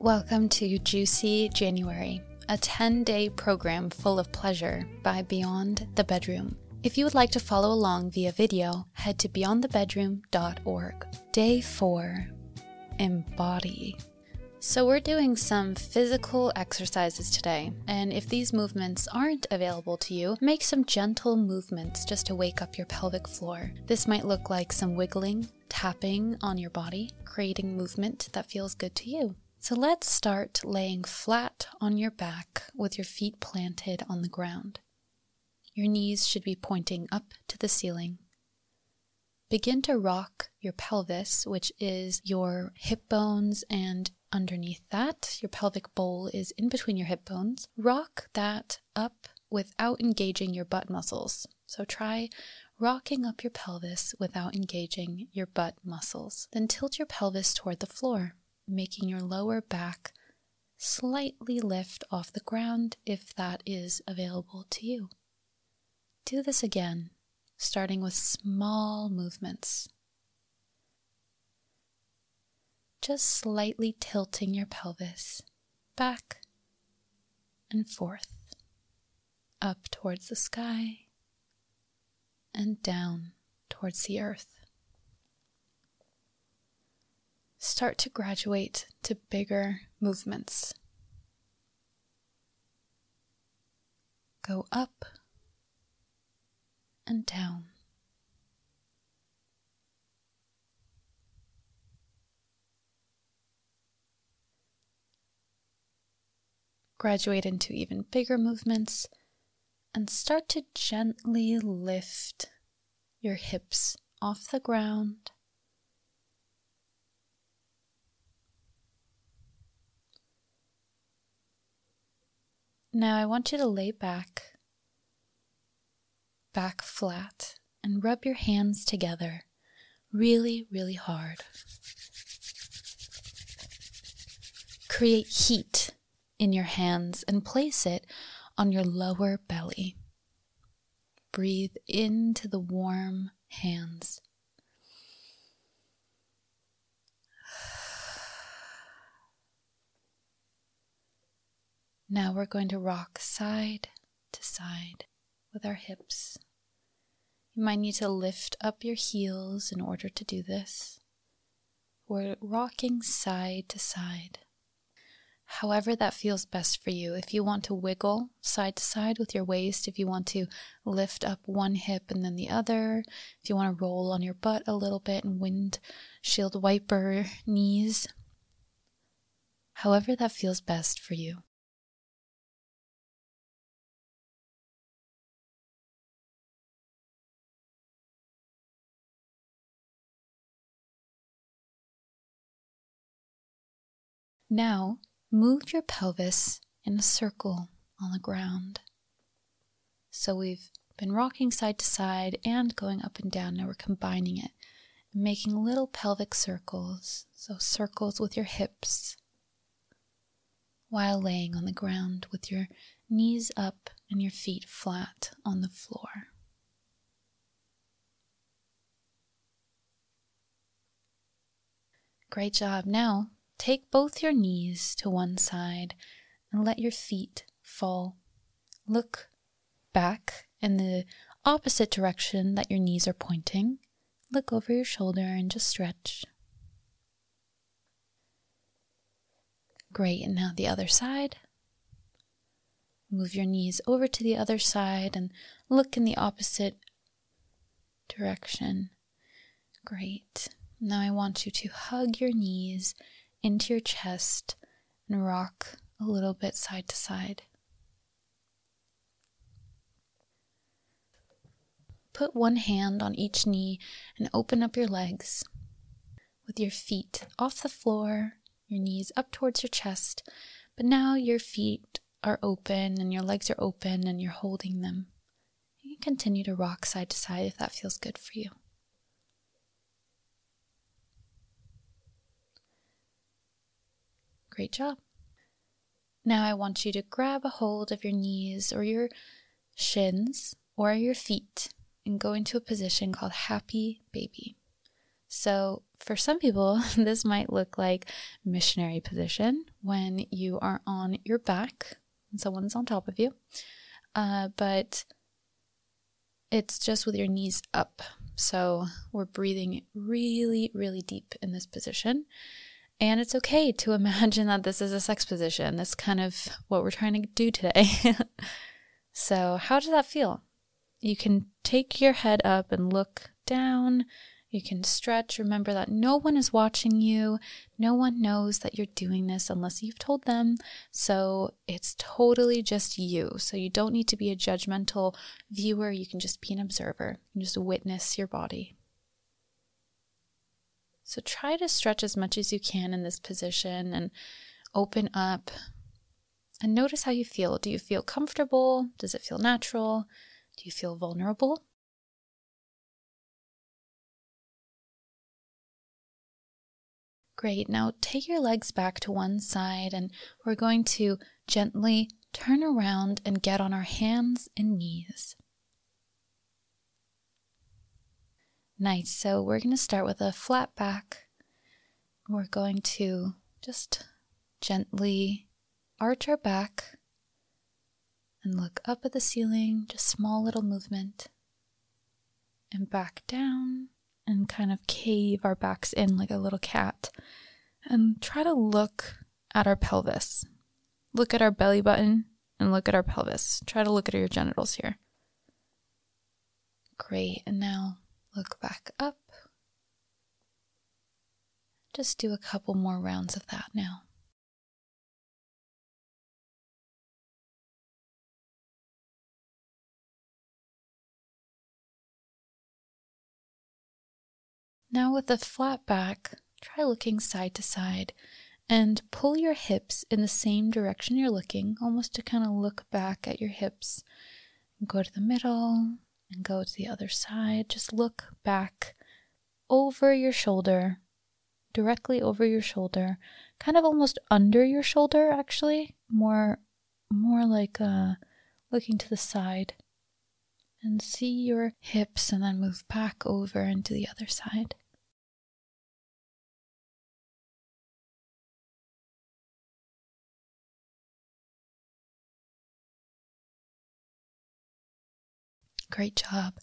Welcome to Juicy January, a 10 day program full of pleasure by Beyond the Bedroom. If you would like to follow along via video, head to beyondthebedroom.org. Day 4 Embody. So, we're doing some physical exercises today, and if these movements aren't available to you, make some gentle movements just to wake up your pelvic floor. This might look like some wiggling, tapping on your body, creating movement that feels good to you. So, let's start laying flat on your back with your feet planted on the ground. Your knees should be pointing up to the ceiling. Begin to rock your pelvis, which is your hip bones and underneath that. Your pelvic bowl is in between your hip bones. Rock that up without engaging your butt muscles. So try rocking up your pelvis without engaging your butt muscles. Then tilt your pelvis toward the floor, making your lower back slightly lift off the ground if that is available to you. Do this again, starting with small movements just slightly tilting your pelvis back and forth, up towards the sky and down towards the earth. Start to graduate to bigger movements. Go up and down. graduate into even bigger movements, and start to gently lift your hips off the ground. Now I want you to lay back, back flat, and rub your hands together really, really hard. Create heat in your hands and place it on your lower belly. Breathe into the warm hands. Now we're going to rock side to side with our hips. You might need to lift up your heels in order to do this. We're rocking side to side however that feels best for you. If you want to wiggle side to side with your waist, if you want to lift up one hip and then the other, if you want to roll on your butt a little bit and windshield wiper knees, however that feels best for you. Now, Move your pelvis in a circle on the ground. So we've been rocking side to side and going up and down. Now we're combining it, making little pelvic circles. So circles with your hips while laying on the ground with your knees up and your feet flat on the floor. Great job. Now Take both your knees to one side and let your feet fall. Look back in the opposite direction that your knees are pointing. Look over your shoulder and just stretch. Great, and now the other side. Move your knees over to the other side and look in the opposite direction. Great. Now I want you to hug your knees into your chest and rock a little bit side to side. Put one hand on each knee and open up your legs with your feet off the floor, your knees up towards your chest. But now your feet are open and your legs are open and you're holding them. You can continue to rock side to side if that feels good for you. Great job. Now I want you to grab a hold of your knees or your shins or your feet and go into a position called happy baby. So, for some people, this might look like missionary position when you are on your back and someone's on top of you. Uh, but it's just with your knees up. So, we're breathing really, really deep in this position. And it's okay to imagine that this is a sex position. That's kind of what we're trying to do today. so, how does that feel? You can take your head up and look down. You can stretch. Remember that no one is watching you. No one knows that you're doing this unless you've told them. So it's totally just you. So you don't need to be a judgmental viewer. You can just be an observer and just witness your body. So try to stretch as much as you can in this position and open up and notice how you feel. Do you feel comfortable? Does it feel natural? Do you feel vulnerable? Great. Now take your legs back to one side and we're going to gently turn around and get on our hands and knees. Nice. So we're going to start with a flat back. We're going to just gently arch our back and look up at the ceiling, just small little movement, and back down and kind of cave our backs in like a little cat and try to look at our pelvis. Look at our belly button and look at our pelvis. Try to look at your genitals here. Great. And now look back up. Just do a couple more rounds of that now. Now, with a flat back, try looking side to side and pull your hips in the same direction you're looking, almost to kind of look back at your hips. Go to the middle and go to the other side. Just look back over your shoulder, directly over your shoulder, kind of almost under your shoulder, actually, more, more like uh, looking to the side. And see your hips and then move back over into the other side. Great job.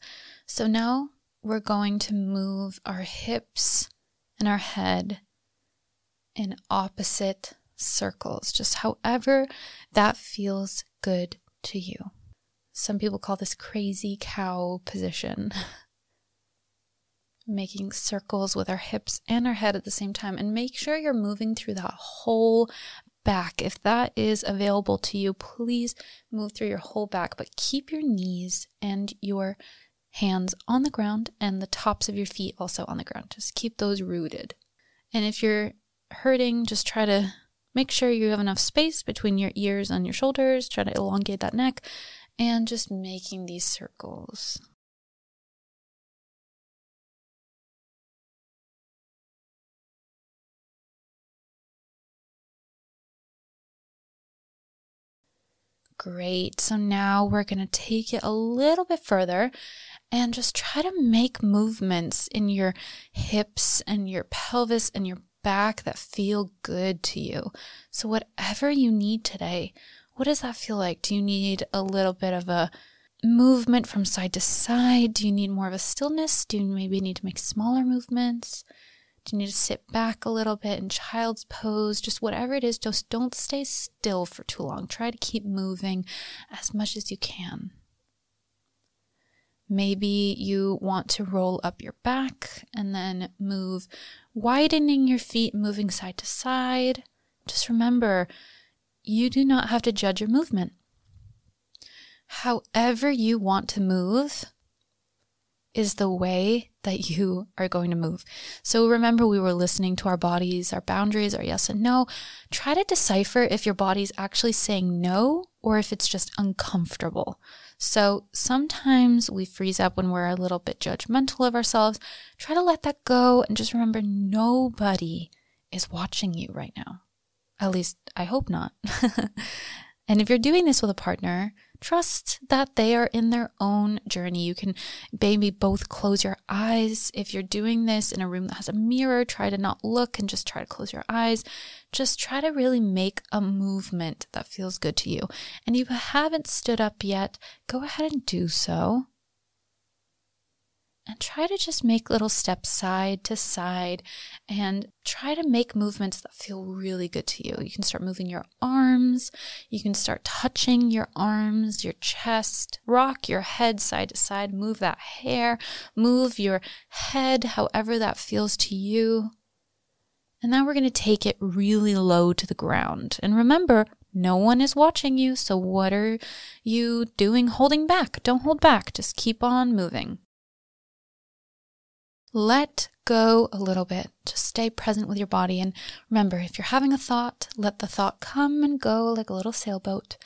So now we're going to move our hips and our head in opposite circles, just however that feels good to you. Some people call this crazy cow position. Making circles with our hips and our head at the same time, and make sure you're moving through that whole back. If that is available to you, please move through your whole back, but keep your knees and your hands on the ground and the tops of your feet also on the ground. Just keep those rooted. And if you're hurting, just try to make sure you have enough space between your ears and your shoulders. Try to elongate that neck and just making these circles. Great. So now we're going to take it a little bit further and just try to make movements in your hips and your pelvis and your back that feel good to you. So, whatever you need today, what does that feel like? Do you need a little bit of a movement from side to side? Do you need more of a stillness? Do you maybe need to make smaller movements? Do you need to sit back a little bit in child's pose? Just whatever it is, just don't stay still for too long. Try to keep moving as much as you can. Maybe you want to roll up your back and then move, widening your feet, moving side to side. Just remember, you do not have to judge your movement. However, you want to move, is the way that you are going to move. So remember, we were listening to our bodies, our boundaries, our yes and no. Try to decipher if your body's actually saying no or if it's just uncomfortable. So sometimes we freeze up when we're a little bit judgmental of ourselves. Try to let that go and just remember nobody is watching you right now. At least I hope not. and if you're doing this with a partner, trust that they are in their own journey. You can maybe both close your eyes. If you're doing this in a room that has a mirror, try to not look and just try to close your eyes. Just try to really make a movement that feels good to you. And if you haven't stood up yet, go ahead and do so and try to just make little steps side to side and try to make movements that feel really good to you. You can start moving your arms, you can start touching your arms, your chest, rock your head side to side, move that hair, move your head however that feels to you. And now we're going to take it really low to the ground. And remember, no one is watching you, so what are you doing holding back? Don't hold back, just keep on moving. Let go a little bit. Just stay present with your body. And remember, if you're having a thought, let the thought come and go like a little sailboat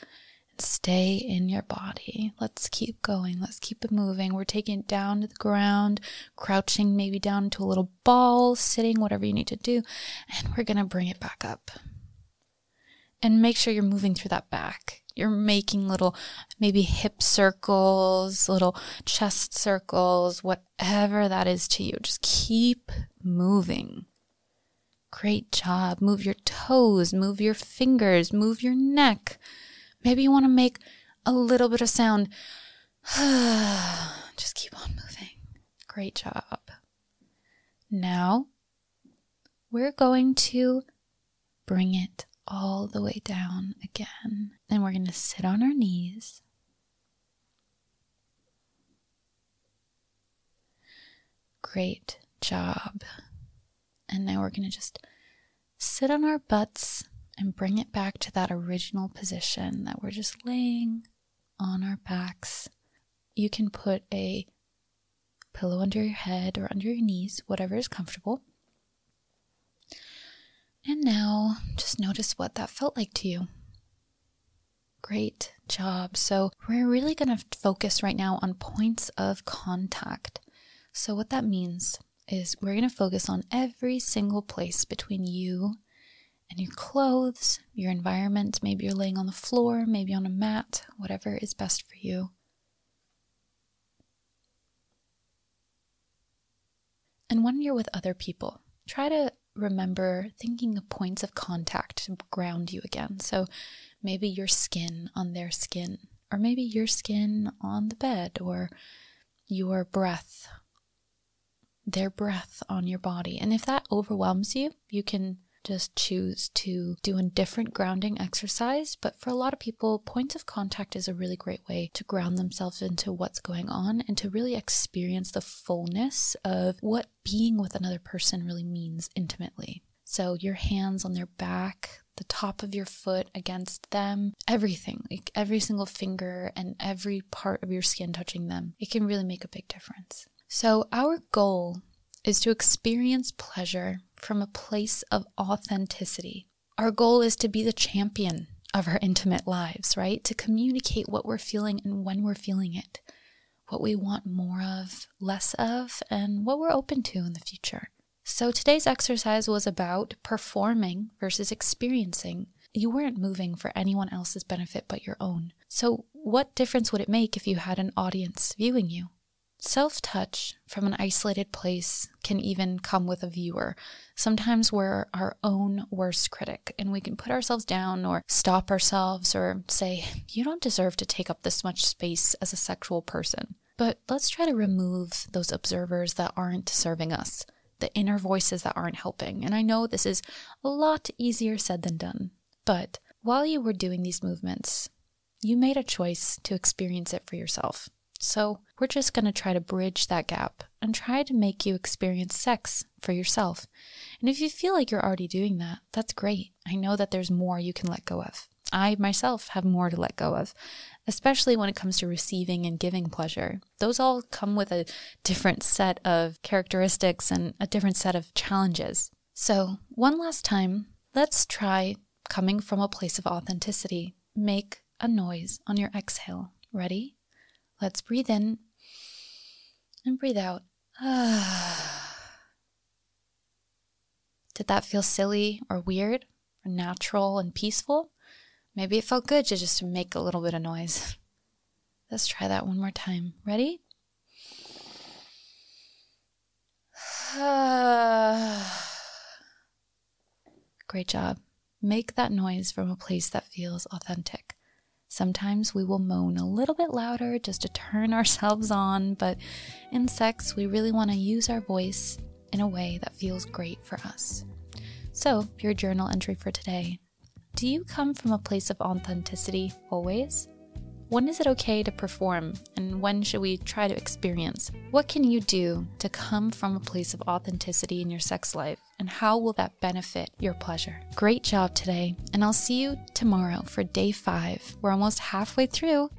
and stay in your body. Let's keep going. Let's keep it moving. We're taking it down to the ground, crouching maybe down into a little ball, sitting, whatever you need to do. And we're going to bring it back up. And make sure you're moving through that back you're making little maybe hip circles, little chest circles, whatever that is to you. Just keep moving. Great job. Move your toes, move your fingers, move your neck. Maybe you want to make a little bit of sound. Just keep on moving. Great job. Now we're going to bring it all the way down again. And we're going to sit on our knees. Great job. And now we're going to just sit on our butts and bring it back to that original position that we're just laying on our backs. You can put a pillow under your head or under your knees, whatever is comfortable. And now just notice what that felt like to you. Great job. So, we're really going to focus right now on points of contact. So, what that means is we're going to focus on every single place between you and your clothes, your environment. Maybe you're laying on the floor, maybe on a mat, whatever is best for you. And when you're with other people, try to remember thinking of points of contact to ground you again. So maybe your skin on their skin, or maybe your skin on the bed, or your breath, their breath on your body. And if that overwhelms you, you can just choose to do a different grounding exercise. But for a lot of people, points of contact is a really great way to ground themselves into what's going on and to really experience the fullness of what being with another person really means intimately. So, your hands on their back, the top of your foot against them, everything, like every single finger and every part of your skin touching them, it can really make a big difference. So, our goal is to experience pleasure from a place of authenticity. Our goal is to be the champion of our intimate lives, right? To communicate what we're feeling and when we're feeling it, what we want more of, less of, and what we're open to in the future. So today's exercise was about performing versus experiencing. You weren't moving for anyone else's benefit but your own. So, what difference would it make if you had an audience viewing you? Self touch from an isolated place can even come with a viewer. Sometimes we're our own worst critic and we can put ourselves down or stop ourselves or say, You don't deserve to take up this much space as a sexual person. But let's try to remove those observers that aren't serving us, the inner voices that aren't helping. And I know this is a lot easier said than done. But while you were doing these movements, you made a choice to experience it for yourself. So, we're just going to try to bridge that gap and try to make you experience sex for yourself. And if you feel like you're already doing that, that's great. I know that there's more you can let go of. I myself have more to let go of, especially when it comes to receiving and giving pleasure. Those all come with a different set of characteristics and a different set of challenges. So, one last time, let's try coming from a place of authenticity. Make a noise on your exhale. Ready? Let's breathe in and breathe out. Did that feel silly or weird or natural and peaceful? Maybe it felt good to just make a little bit of noise. Let's try that one more time. Ready? Great job. Make that noise from a place that feels authentic. Sometimes we will moan a little bit louder just to turn ourselves on, but in sex, we really want to use our voice in a way that feels great for us. So, your journal entry for today Do you come from a place of authenticity always? When is it okay to perform, and when should we try to experience? What can you do to come from a place of authenticity in your sex life, and how will that benefit your pleasure? Great job today, and I'll see you tomorrow for day five. We're almost halfway through,